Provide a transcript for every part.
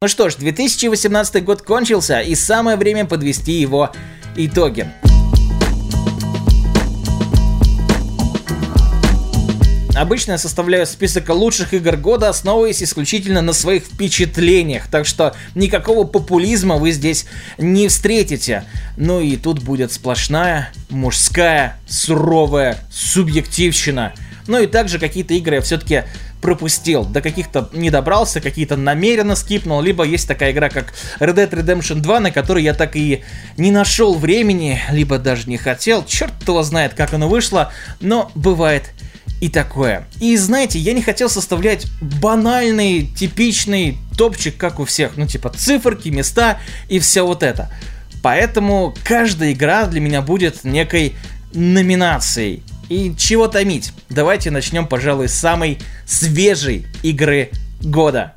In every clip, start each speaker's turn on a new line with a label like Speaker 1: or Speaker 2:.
Speaker 1: Ну что ж, 2018 год кончился, и самое время подвести его итоги. Обычно я составляю список лучших игр года, основываясь исключительно на своих впечатлениях, так что никакого популизма вы здесь не встретите. Ну и тут будет сплошная мужская, суровая субъективщина. Ну и также какие-то игры я все-таки пропустил, до каких-то не добрался, какие-то намеренно скипнул, либо есть такая игра, как Red Dead Redemption 2, на которой я так и не нашел времени, либо даже не хотел, черт его знает, как оно вышло, но бывает и такое. И знаете, я не хотел составлять банальный, типичный топчик, как у всех, ну типа циферки, места и все вот это. Поэтому каждая игра для меня будет некой номинацией. И чего томить? Давайте начнем, пожалуй, с самой свежей игры года.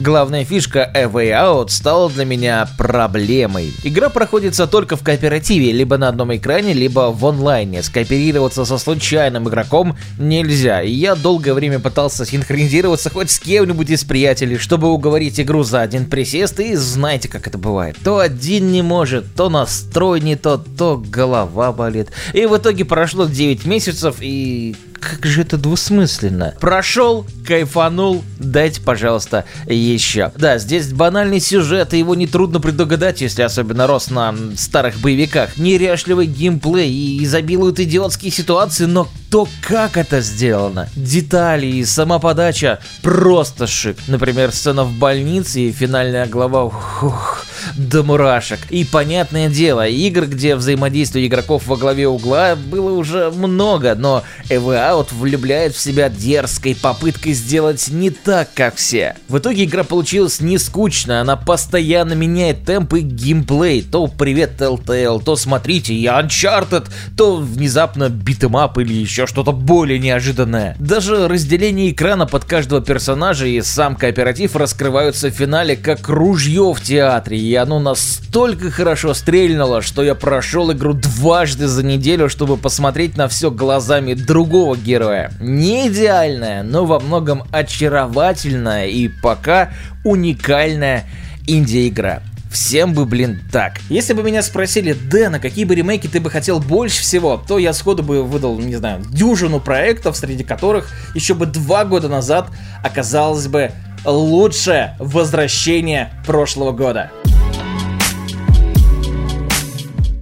Speaker 1: Главная фишка A Way Out стала для меня проблемой. Игра проходится только в кооперативе, либо на одном экране, либо в онлайне. Скооперироваться со случайным игроком нельзя, и я долгое время пытался синхронизироваться хоть с кем-нибудь из приятелей, чтобы уговорить игру за один присест, и знаете, как это бывает. То один не может, то настрой не тот, то голова болит. И в итоге прошло 9 месяцев, и как же это двусмысленно. Прошел, кайфанул, дайте, пожалуйста, еще. Да, здесь банальный сюжет, и его нетрудно предугадать, если особенно рос на старых боевиках. Неряшливый геймплей и изобилуют идиотские ситуации, но то, как это сделано, детали и сама подача просто шик. Например, сцена в больнице и финальная глава, ух, до мурашек. И понятное дело, игр, где взаимодействие игроков во главе угла было уже много, но Out влюбляет в себя дерзкой попыткой сделать не так, как все. В итоге игра получилась не скучная, она постоянно меняет темп и геймплей. То привет Telltale, то смотрите, я Uncharted, то внезапно beat 'em up или еще что-то более неожиданное. Даже разделение экрана под каждого персонажа и сам кооператив раскрываются в финале как ружье в театре, и оно настолько хорошо стрельнуло, что я прошел игру дважды за неделю, чтобы посмотреть на все глазами другого героя. Не идеальная, но во многом очаровательная и пока уникальная инди-игра. Всем бы, блин, так. Если бы меня спросили, Дэн, а какие бы ремейки ты бы хотел больше всего, то я сходу бы выдал, не знаю, дюжину проектов, среди которых еще бы два года назад оказалось бы лучшее возвращение прошлого года.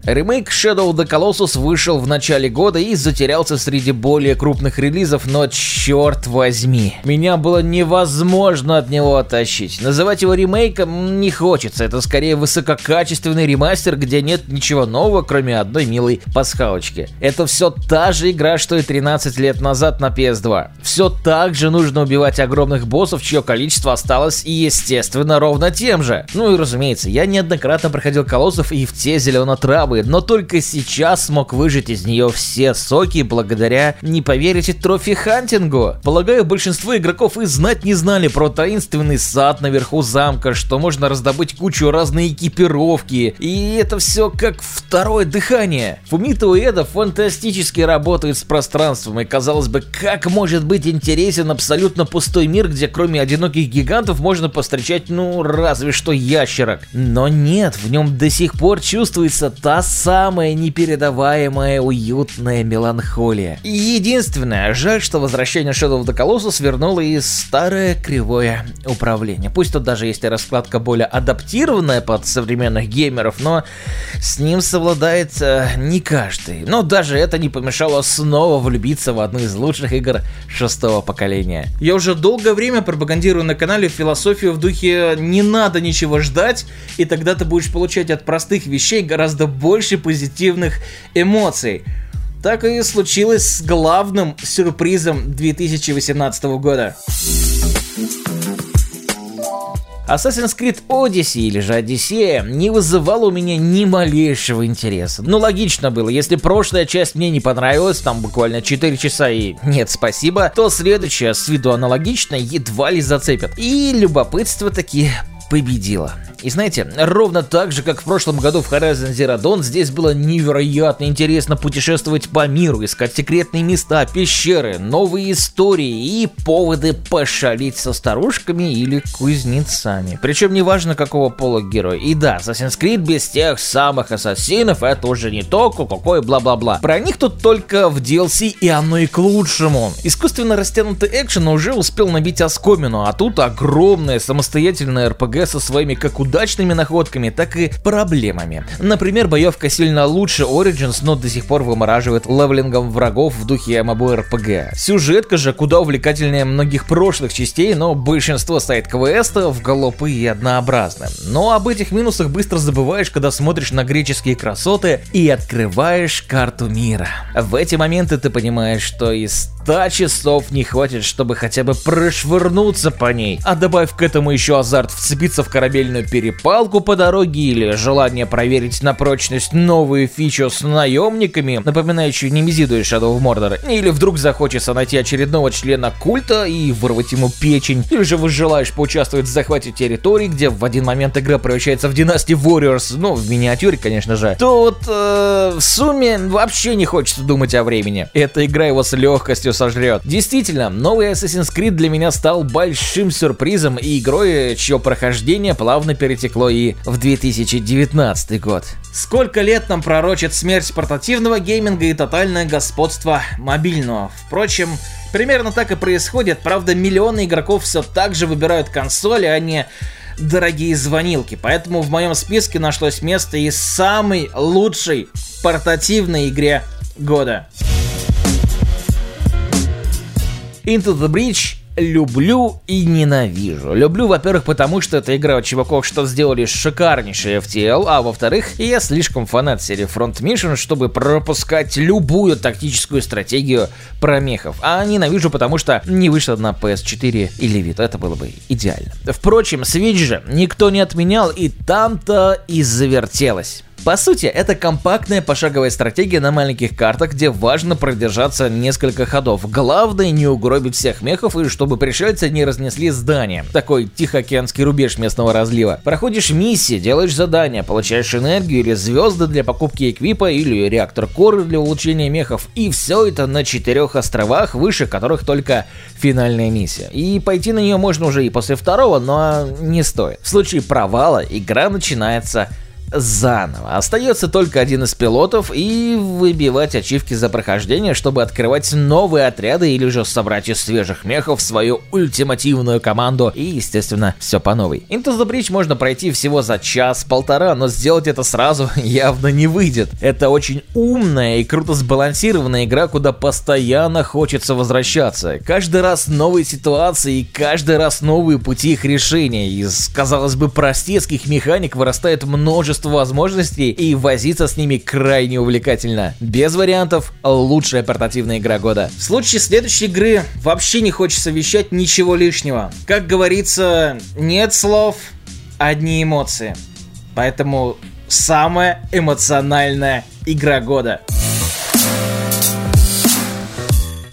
Speaker 1: Ремейк Shadow of the Colossus вышел в начале года и затерялся среди более крупных релизов, но черт возьми, меня было невозможно от него оттащить. Называть его ремейком не хочется, это скорее высококачественный ремастер, где нет ничего нового, кроме одной милой пасхалочки. Это все та же игра, что и 13 лет назад на PS2. Все так же нужно убивать огромных боссов, чье количество осталось и естественно ровно тем же. Ну и разумеется, я неоднократно проходил колоссов и в те зелено-травы слабые, но только сейчас смог выжать из нее все соки благодаря, не поверите, trophy-hunting у. Полагаю, большинство игроков и знать не знали про таинственный сад наверху замка, что можно раздобыть кучу разной экипировки, и это все как второе дыхание. Фумито Уэда фантастически работает с пространством, и казалось бы, как может быть интересен абсолютно пустой мир, где кроме одиноких гигантов можно повстречать, ну, разве что ящерок. Но нет, в нем до сих пор чувствуется та самая непередаваемая уютная меланхолия. Единственное, жаль, что возвращение Shadow of the Colossus вернуло и старое кривое управление. Пусть тут даже есть и раскладка более адаптированная под современных геймеров, но с ним совладает э, не каждый. Но даже это не помешало снова влюбиться в одну из лучших игр шестого поколения. Я уже долгое время пропагандирую на канале философию в духе «не надо ничего ждать, и тогда ты будешь получать от простых вещей гораздо больше больше позитивных эмоций. Так и случилось с главным сюрпризом 2018 года. Assassin's Creed Odyssey или же Одиссея не вызывала у меня ни малейшего интереса. Ну логично было, если прошлая часть мне не понравилась, там буквально 4 часа и нет спасибо, то следующая с виду аналогично едва ли зацепит. И любопытство таки победила. И знаете, ровно так же, как в прошлом году в Horizon Zero Dawn, здесь было невероятно интересно путешествовать по миру, искать секретные места, пещеры, новые истории и поводы пошалить со старушками или кузнецами. Причем неважно какого пола герой. И да, Assassin's Creed без тех самых ассасинов это уже не то, какой бла-бла-бла. Про них тут только в DLC, и оно и к лучшему. Искусственно растянутый экшен уже успел набить оскомину, а тут огромная самостоятельная RPG со своими как удачными находками, так и проблемами. Например, боевка сильно лучше Origins, но до сих пор вымораживает левелингом врагов в духе MMORPG. Сюжетка же куда увлекательнее многих прошлых частей, но большинство сайт-квестов голопы и однообразны. Но об этих минусах быстро забываешь, когда смотришь на греческие красоты и открываешь карту мира. В эти моменты ты понимаешь, что из 100 часов не хватит, чтобы хотя бы прошвырнуться по ней. А добавь к этому еще азарт вцепиться в корабельную перепалку по дороге или желание проверить на прочность новую фичу с наемниками, напоминающую Немезиду из Shadow of Mordor, или вдруг захочется найти очередного члена культа и вырвать ему печень, или же вы желаешь поучаствовать в захвате территории, где в один момент игра превращается в Dynasty Warriors, ну, в миниатюре, конечно же, то вот э, в сумме вообще не хочется думать о времени. Эта игра его с легкостью сожрет. Действительно, новый Assassin's Creed для меня стал большим сюрпризом и игрой, чье прохождение плавно перетекло и в 2019 год. Сколько лет нам пророчит смерть портативного гейминга и тотальное господство мобильного? Впрочем, примерно так и происходит, правда миллионы игроков все так же выбирают консоли, а не дорогие звонилки. Поэтому в моем списке нашлось место и самой лучшей портативной игре года. Into the Breach люблю и ненавижу. Люблю, во-первых, потому что это игра от чуваков, что сделали шикарнейший FTL, а во-вторых, я слишком фанат серии Front Mission, чтобы пропускать любую тактическую стратегию про мехов. А ненавижу, потому что не вышла на PS4 или Vita, это было бы идеально. Впрочем, Switch же никто не отменял, и там-то и завертелось. По сути, это компактная пошаговая стратегия на маленьких картах, где важно продержаться несколько ходов. Главное не угробить всех мехов и чтобы пришельцы не разнесли здание. Такой тихоокеанский рубеж местного разлива. Проходишь миссии, делаешь задания, получаешь энергию или звезды для покупки эквипа или реактор коры для улучшения мехов. И все это на четырех островах, выше которых только финальная миссия. И пойти на нее можно уже и после второго, но не стоит. В случае провала игра начинается заново. Остается только один из пилотов и выбивать ачивки за прохождение, чтобы открывать новые отряды или же собрать из свежих мехов свою ультимативную команду и, естественно, все по новой. Into the Bridge можно пройти всего за час-полтора, но сделать это сразу явно не выйдет. Это очень умная и круто сбалансированная игра, куда постоянно хочется возвращаться. Каждый раз новые ситуации и каждый раз новые пути их решения. Из, казалось бы, простецких механик вырастает множество множество возможностей и возиться с ними крайне увлекательно. Без вариантов, лучшая портативная игра года. В случае следующей игры вообще не хочется вещать ничего лишнего. Как говорится, нет слов, одни эмоции. Поэтому самая эмоциональная игра года.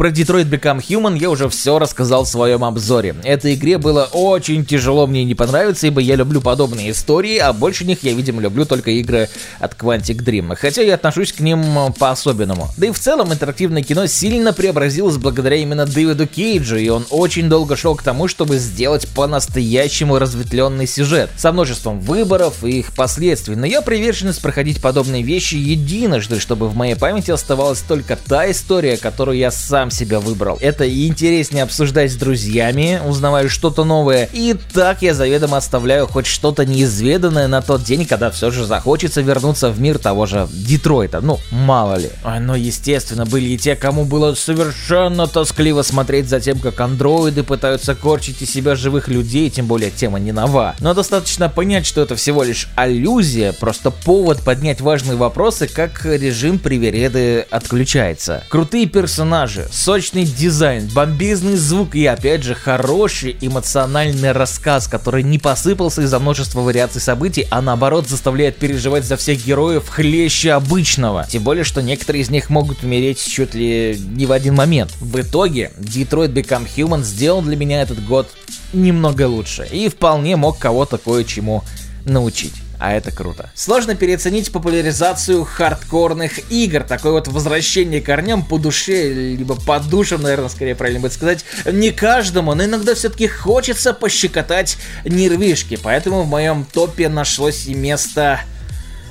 Speaker 1: Про Detroit Become Human я уже все рассказал в своем обзоре. Этой игре было очень тяжело мне не понравиться, ибо я люблю подобные истории, а больше них я, видимо, люблю только игры от Quantic Dream. Хотя я отношусь к ним по-особенному. Да и в целом интерактивное кино сильно преобразилось благодаря именно Дэвиду Кейджу, и он очень долго шел к тому, чтобы сделать по-настоящему разветвленный сюжет, со множеством выборов и их последствий. Но я приверженность проходить подобные вещи единожды, чтобы в моей памяти оставалась только та история, которую я сам себя выбрал. Это интереснее обсуждать с друзьями, узнавая что-то новое. И так я заведомо оставляю хоть что-то неизведанное на тот день, когда все же захочется вернуться в мир того же Детройта. Ну, мало ли. Но, естественно, были и те, кому было совершенно тоскливо смотреть за тем, как андроиды пытаются корчить из себя живых людей, тем более тема не нова. Но достаточно понять, что это всего лишь аллюзия, просто повод поднять важные вопросы, как режим привереды отключается. Крутые персонажи, сочный дизайн, бомбезный звук и опять же хороший эмоциональный рассказ, который не посыпался из-за множества вариаций событий, а наоборот заставляет переживать за всех героев хлеще обычного. Тем более, что некоторые из них могут умереть чуть ли не в один момент. В итоге, Detroit Become Human сделал для меня этот год немного лучше и вполне мог кого-то кое-чему научить а это круто. Сложно переоценить популяризацию хардкорных игр, такое вот возвращение корням по душе, либо по душам, наверное, скорее правильно будет сказать, не каждому, но иногда все-таки хочется пощекотать нервишки, поэтому в моем топе нашлось и место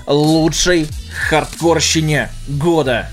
Speaker 1: лучшей хардкорщине года.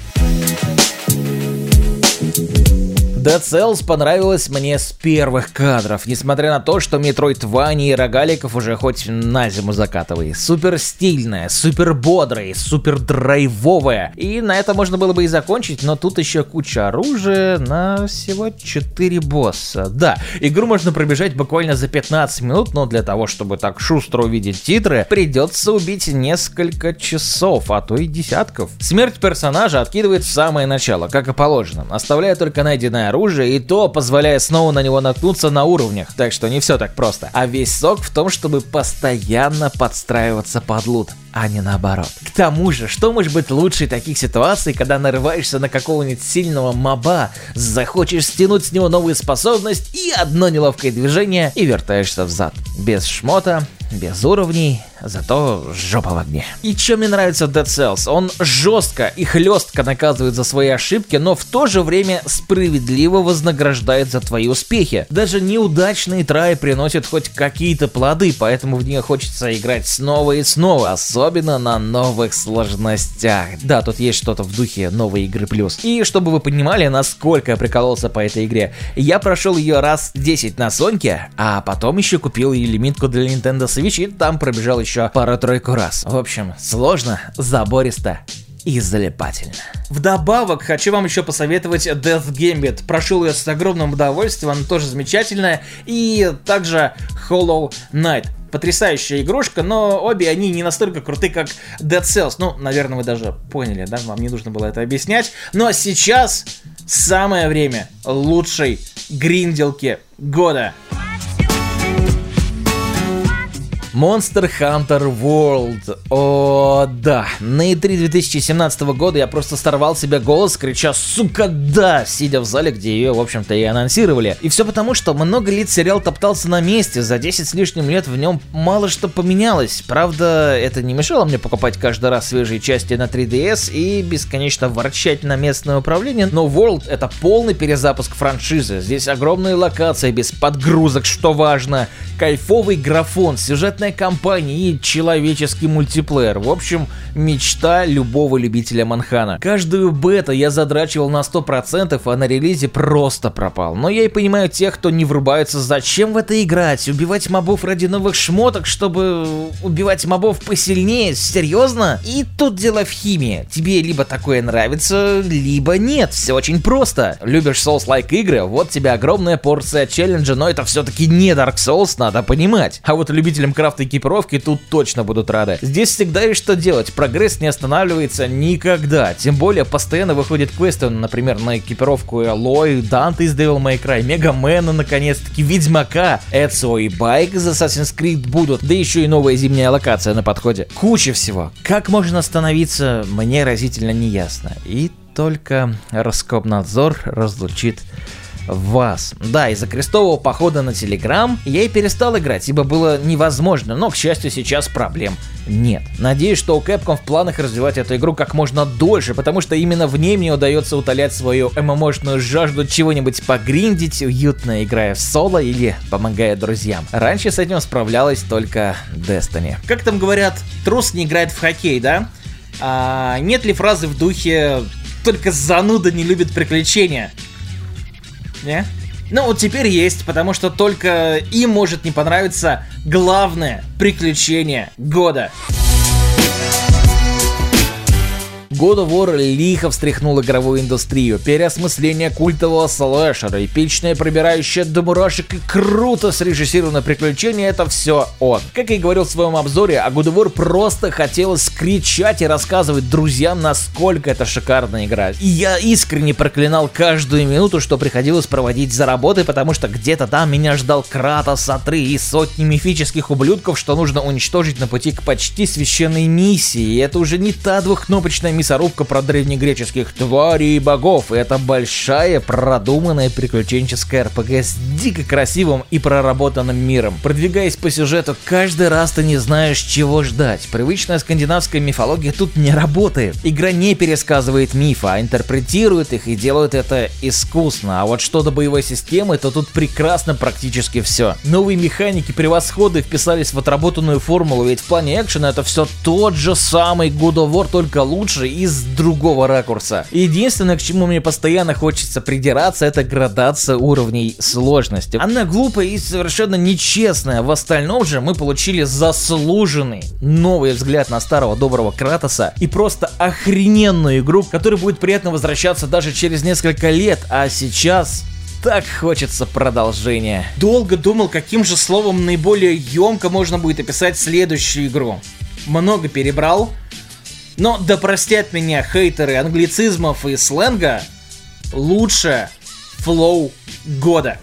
Speaker 1: Dead Cells понравилось мне с первых кадров, несмотря на то, что Metroidvania и рогаликов уже хоть на зиму закатывай. Супер стильная, супер бодрая, супер драйвовая. И на это можно было бы и закончить, но тут еще куча оружия на всего 4 босса. Да, игру можно пробежать буквально за 15 минут, но для того, чтобы так шустро увидеть титры, придется убить несколько часов, а то и десятков. Смерть персонажа откидывает в самое начало, как и положено, оставляя только найденное оружие, и то позволяя снова на него наткнуться на уровнях. Так что не все так просто. А весь сок в том, чтобы постоянно подстраиваться под лут а не наоборот. К тому же, что может быть лучше таких ситуаций, когда нарываешься на какого-нибудь сильного моба, захочешь стянуть с него новую способность и одно неловкое движение и вертаешься взад. Без шмота, без уровней, зато жопа в огне. И что мне нравится Dead Cells? Он жестко и хлестко наказывает за свои ошибки, но в то же время справедливо вознаграждает за твои успехи. Даже неудачные траи приносят хоть какие-то плоды, поэтому в нее хочется играть снова и снова, особенно на новых сложностях. Да, тут есть что-то в духе новой игры плюс. И чтобы вы понимали, насколько я прикололся по этой игре, я прошел ее раз 10 на Соньке, а потом еще купил и лимитку для Nintendo Switch и там пробежал еще пару-тройку раз. В общем, сложно, забористо и залипательно. Вдобавок, хочу вам еще посоветовать Death Gambit. Прошел ее с огромным удовольствием, она тоже замечательная. И также Hollow Knight. Потрясающая игрушка, но обе они не настолько круты, как Dead Cells. Ну, наверное, вы даже поняли, да? Вам не нужно было это объяснять. Но сейчас самое время лучшей гринделки года. Monster Hunter World. О, да. На E3 2017 года я просто сорвал себе голос, крича «Сука, да!», сидя в зале, где ее, в общем-то, и анонсировали. И все потому, что много лет сериал топтался на месте, за 10 с лишним лет в нем мало что поменялось. Правда, это не мешало мне покупать каждый раз свежие части на 3DS и бесконечно ворчать на местное управление, но World это полный перезапуск франшизы. Здесь огромные локации без подгрузок, что важно, кайфовый графон, сюжет сюжетная кампания и человеческий мультиплеер. В общем, мечта любого любителя Манхана. Каждую бета я задрачивал на 100%, а на релизе просто пропал. Но я и понимаю тех, кто не врубается, зачем в это играть, убивать мобов ради новых шмоток, чтобы убивать мобов посильнее, серьезно? И тут дело в химии. Тебе либо такое нравится, либо нет, все очень просто. Любишь Souls-like игры, вот тебе огромная порция челленджа, но это все-таки не Dark Souls, надо понимать. А вот любителям крафта крафта экипировки тут точно будут рады. Здесь всегда есть что делать, прогресс не останавливается никогда. Тем более постоянно выходят квесты, например, на экипировку Элой, Данте из Devil May Cry, Мегамена, наконец-таки, Ведьмака, Эцио и Байк из Assassin's Creed будут, да еще и новая зимняя локация на подходе. Куча всего. Как можно остановиться, мне разительно не ясно. И только Роскомнадзор разлучит вас. Да, из-за крестового похода на Телеграм я и перестал играть, ибо было невозможно, но, к счастью, сейчас проблем нет. Надеюсь, что у Capcom в планах развивать эту игру как можно дольше, потому что именно в ней мне удается утолять свою ММОшную жажду чего-нибудь погриндить, уютно играя в соло или помогая друзьям. Раньше с этим справлялась только Destiny. Как там говорят, трус не играет в хоккей, да? А, нет ли фразы в духе «только зануда не любит приключения»? Не? Ну, вот теперь есть, потому что только им может не понравиться главное приключение года. God of War лихо встряхнул игровую индустрию. Переосмысление культового слэшера, эпичное пробирающее до мурашек и круто срежиссированное приключение — это все он. Как и говорил в своем обзоре, а God of War просто хотелось кричать и рассказывать друзьям, насколько это шикарная игра. И я искренне проклинал каждую минуту, что приходилось проводить за работой, потому что где-то там меня ждал Кратос, Атры и сотни мифических ублюдков, что нужно уничтожить на пути к почти священной миссии. И это уже не та двухкнопочная мясорубка про древнегреческих тварей и богов. Это большая, продуманная приключенческая РПГ с дико красивым и проработанным миром. Продвигаясь по сюжету, каждый раз ты не знаешь, чего ждать. Привычная скандинавская мифология тут не работает. Игра не пересказывает мифы, а интерпретирует их и делает это искусно. А вот что до боевой системы, то тут прекрасно практически все. Новые механики превосходы вписались в отработанную формулу, ведь в плане экшена это все тот же самый God of War, только лучше и с другого ракурса. Единственное, к чему мне постоянно хочется придираться, это градация уровней сложности. Она глупая и совершенно нечестная. В остальном же мы получили заслуженный новый взгляд на старого доброго Кратоса и просто охрененную игру, которая будет приятно возвращаться даже через несколько лет, а сейчас так хочется продолжения. Долго думал, каким же словом наиболее емко можно будет описать следующую игру. Много перебрал, но да простят меня хейтеры англицизмов и сленга, лучший flow года.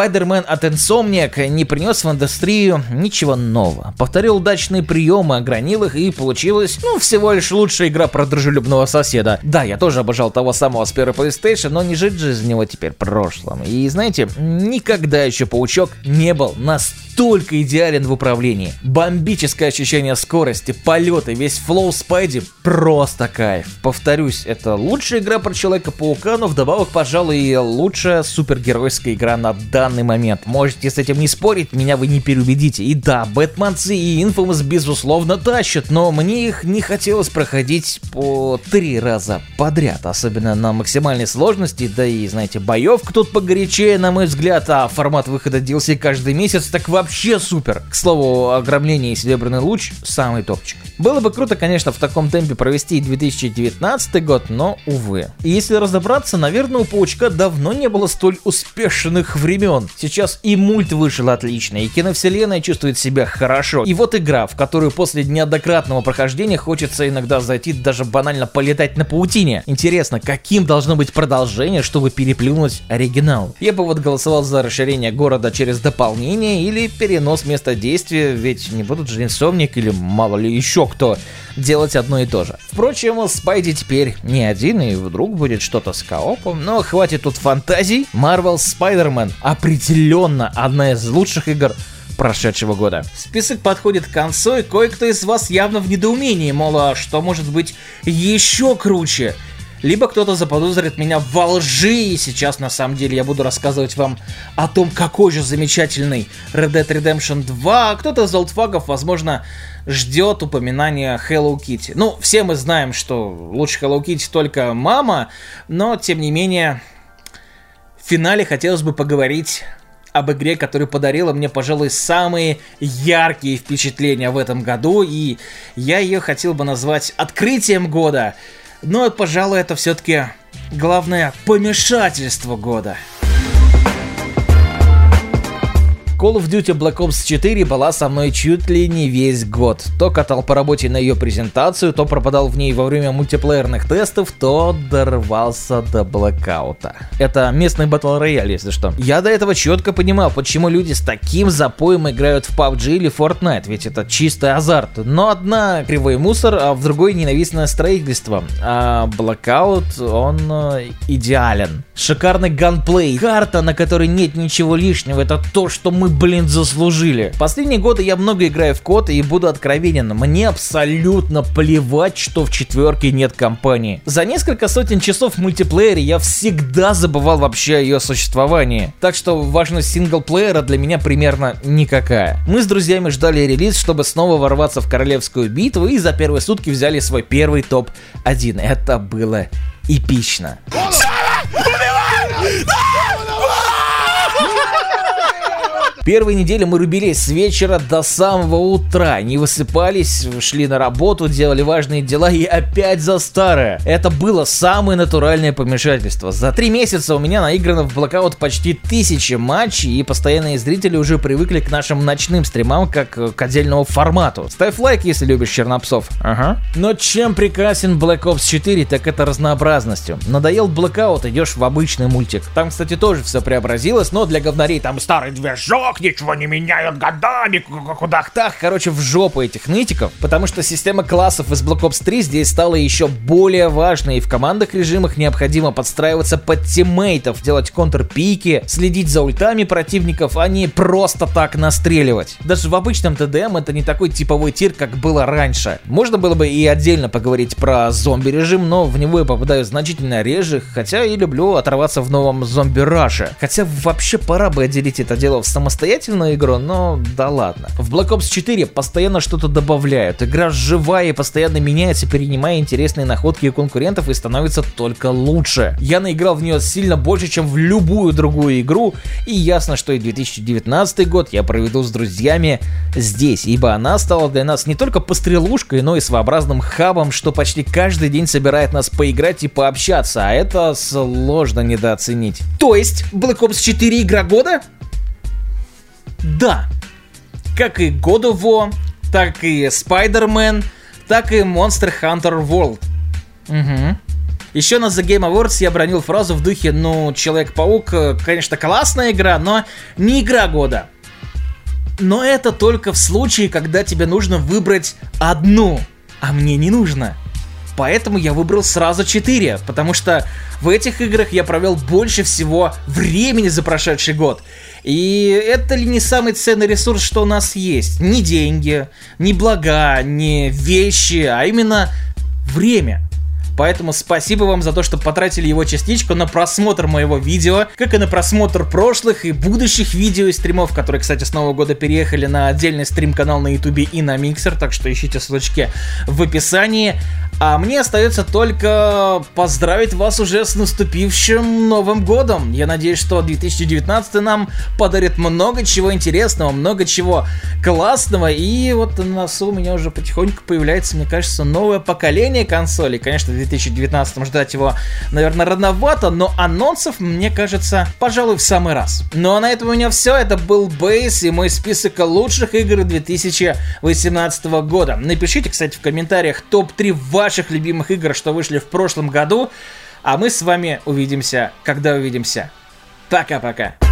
Speaker 1: Spider-Man от Insomniac не принес в индустрию ничего нового. Повторил удачные приемы, огранил их и получилось, ну, всего лишь лучшая игра про дружелюбного соседа. Да, я тоже обожал того самого с первой PlayStation, но не жить же из него теперь прошлым. И знаете, никогда еще Паучок не был настолько идеален в управлении. Бомбическое ощущение скорости, полета, весь flow Spidey просто кайф. Повторюсь, это лучшая игра про Человека-паука, но вдобавок, пожалуй, и лучшая супергеройская игра на данный момент. Можете с этим не спорить, меня вы не переубедите. И да, Бэтменцы и Infamous безусловно тащат, но мне их не хотелось проходить по три раза подряд, особенно на максимальной сложности, да и, знаете, боевка тут погорячее, на мой взгляд, а формат выхода DLC каждый месяц так вообще супер. К слову, ограбление и серебряный луч самый топчик. Было бы круто, конечно, в таком темпе провести 2019 год, но, увы. И если разобраться, наверное, у Паучка давно не было столь успешных времен. Сейчас и мульт вышел отлично, и киновселенная чувствует себя хорошо. И вот игра, в которую после неоднократного прохождения хочется иногда зайти даже банально полетать на паутине. Интересно, каким должно быть продолжение, чтобы переплюнуть оригинал? Я бы вот голосовал за расширение города через дополнение или перенос места действия, ведь не будут же инсомник или мало ли еще кто делать одно и то же. Впрочем, Спайди теперь не один, и вдруг будет что-то с коопом, но хватит тут фантазий. Marvel Spider-Man определенно одна из лучших игр прошедшего года. Список подходит к концу, и кое-кто из вас явно в недоумении, мол, а что может быть еще круче? либо кто-то заподозрит меня во лжи, и сейчас на самом деле я буду рассказывать вам о том, какой же замечательный Red Dead Redemption 2, а кто-то из олдфагов, возможно, ждет упоминания Hello Kitty. Ну, все мы знаем, что лучше Hello Kitty только мама, но, тем не менее, в финале хотелось бы поговорить об игре, которая подарила мне, пожалуй, самые яркие впечатления в этом году, и я ее хотел бы назвать открытием года – но, пожалуй, это все-таки главное помешательство года. Call of Duty Black Ops 4 была со мной чуть ли не весь год. То катал по работе на ее презентацию, то пропадал в ней во время мультиплеерных тестов, то дорвался до блокаута. Это местный батл рояль, если что. Я до этого четко понимал, почему люди с таким запоем играют в PUBG или Fortnite, ведь это чистый азарт. Но одна кривой мусор, а в другой ненавистное строительство. А блокаут, он э, идеален. Шикарный ганплей, карта, на которой нет ничего лишнего, это то, что мы блин, заслужили. Последние годы я много играю в код и буду откровенен, мне абсолютно плевать, что в четверке нет компании. За несколько сотен часов в мультиплеере я всегда забывал вообще о ее существовании. Так что важность синглплеера для меня примерно никакая. Мы с друзьями ждали релиз, чтобы снова ворваться в королевскую битву и за первые сутки взяли свой первый топ-1. Это было эпично. Первые недели мы рубились с вечера до самого утра, не высыпались, шли на работу, делали важные дела и опять за старое. Это было самое натуральное помешательство. За три месяца у меня наиграно в Blackout почти тысячи матчей, и постоянные зрители уже привыкли к нашим ночным стримам как к отдельному формату. Ставь лайк, если любишь чернопсов. Ага. Но чем прекрасен Black Ops 4, так это разнообразностью. Надоел Blackout, идешь в обычный мультик. Там, кстати, тоже все преобразилось, но для говнарей там старый движок, ничего не меняют годами, кудах-тах. Короче, в жопу этих нытиков, потому что система классов из Black Ops 3 здесь стала еще более важной, и в командных режимах необходимо подстраиваться под тиммейтов, делать контрпики, следить за ультами противников, а не просто так настреливать. Даже в обычном ТДМ это не такой типовой тир, как было раньше. Можно было бы и отдельно поговорить про зомби режим, но в него я попадаю значительно реже, хотя и люблю оторваться в новом зомби раше. Хотя вообще пора бы отделить это дело в самостоятельную игру, но да ладно. В Black Ops 4 постоянно что-то добавляют, игра живая и постоянно меняется, перенимая интересные находки у конкурентов и становится только лучше. Я наиграл в нее сильно больше, чем в любую другую игру, и ясно, что и 2019 год я проведу с друзьями здесь, ибо она стала для нас не только пострелушкой, но и своеобразным хабом, что почти каждый день собирает нас поиграть и пообщаться, а это сложно недооценить. То есть, Black Ops 4 игра года? Да. Как и God of War, так и Spider-Man, так и Monster Hunter World. Угу. Еще на The Game Awards я бронил фразу в духе, ну, Человек-паук, э, конечно, классная игра, но не игра года. Но это только в случае, когда тебе нужно выбрать одну, а мне не нужно. Поэтому я выбрал сразу 4, потому что в этих играх я провел больше всего времени за прошедший год. И это ли не самый ценный ресурс, что у нас есть? Не деньги, не блага, не вещи, а именно время. Поэтому спасибо вам за то, что потратили его частичку на просмотр моего видео, как и на просмотр прошлых и будущих видео и стримов, которые, кстати, с Нового года переехали на отдельный стрим-канал на ютубе и на миксер, так что ищите ссылочки в описании. А мне остается только поздравить вас уже с наступившим Новым Годом. Я надеюсь, что 2019 нам подарит много чего интересного, много чего классного. И вот на носу у меня уже потихоньку появляется, мне кажется, новое поколение консолей. Конечно, в 2019 ждать его, наверное, рановато, но анонсов, мне кажется, пожалуй, в самый раз. Ну а на этом у меня все. Это был Бейс и мой список лучших игр 2018 года. Напишите, кстати, в комментариях топ-3 ваших ваших любимых игр, что вышли в прошлом году. А мы с вами увидимся, когда увидимся. Пока-пока.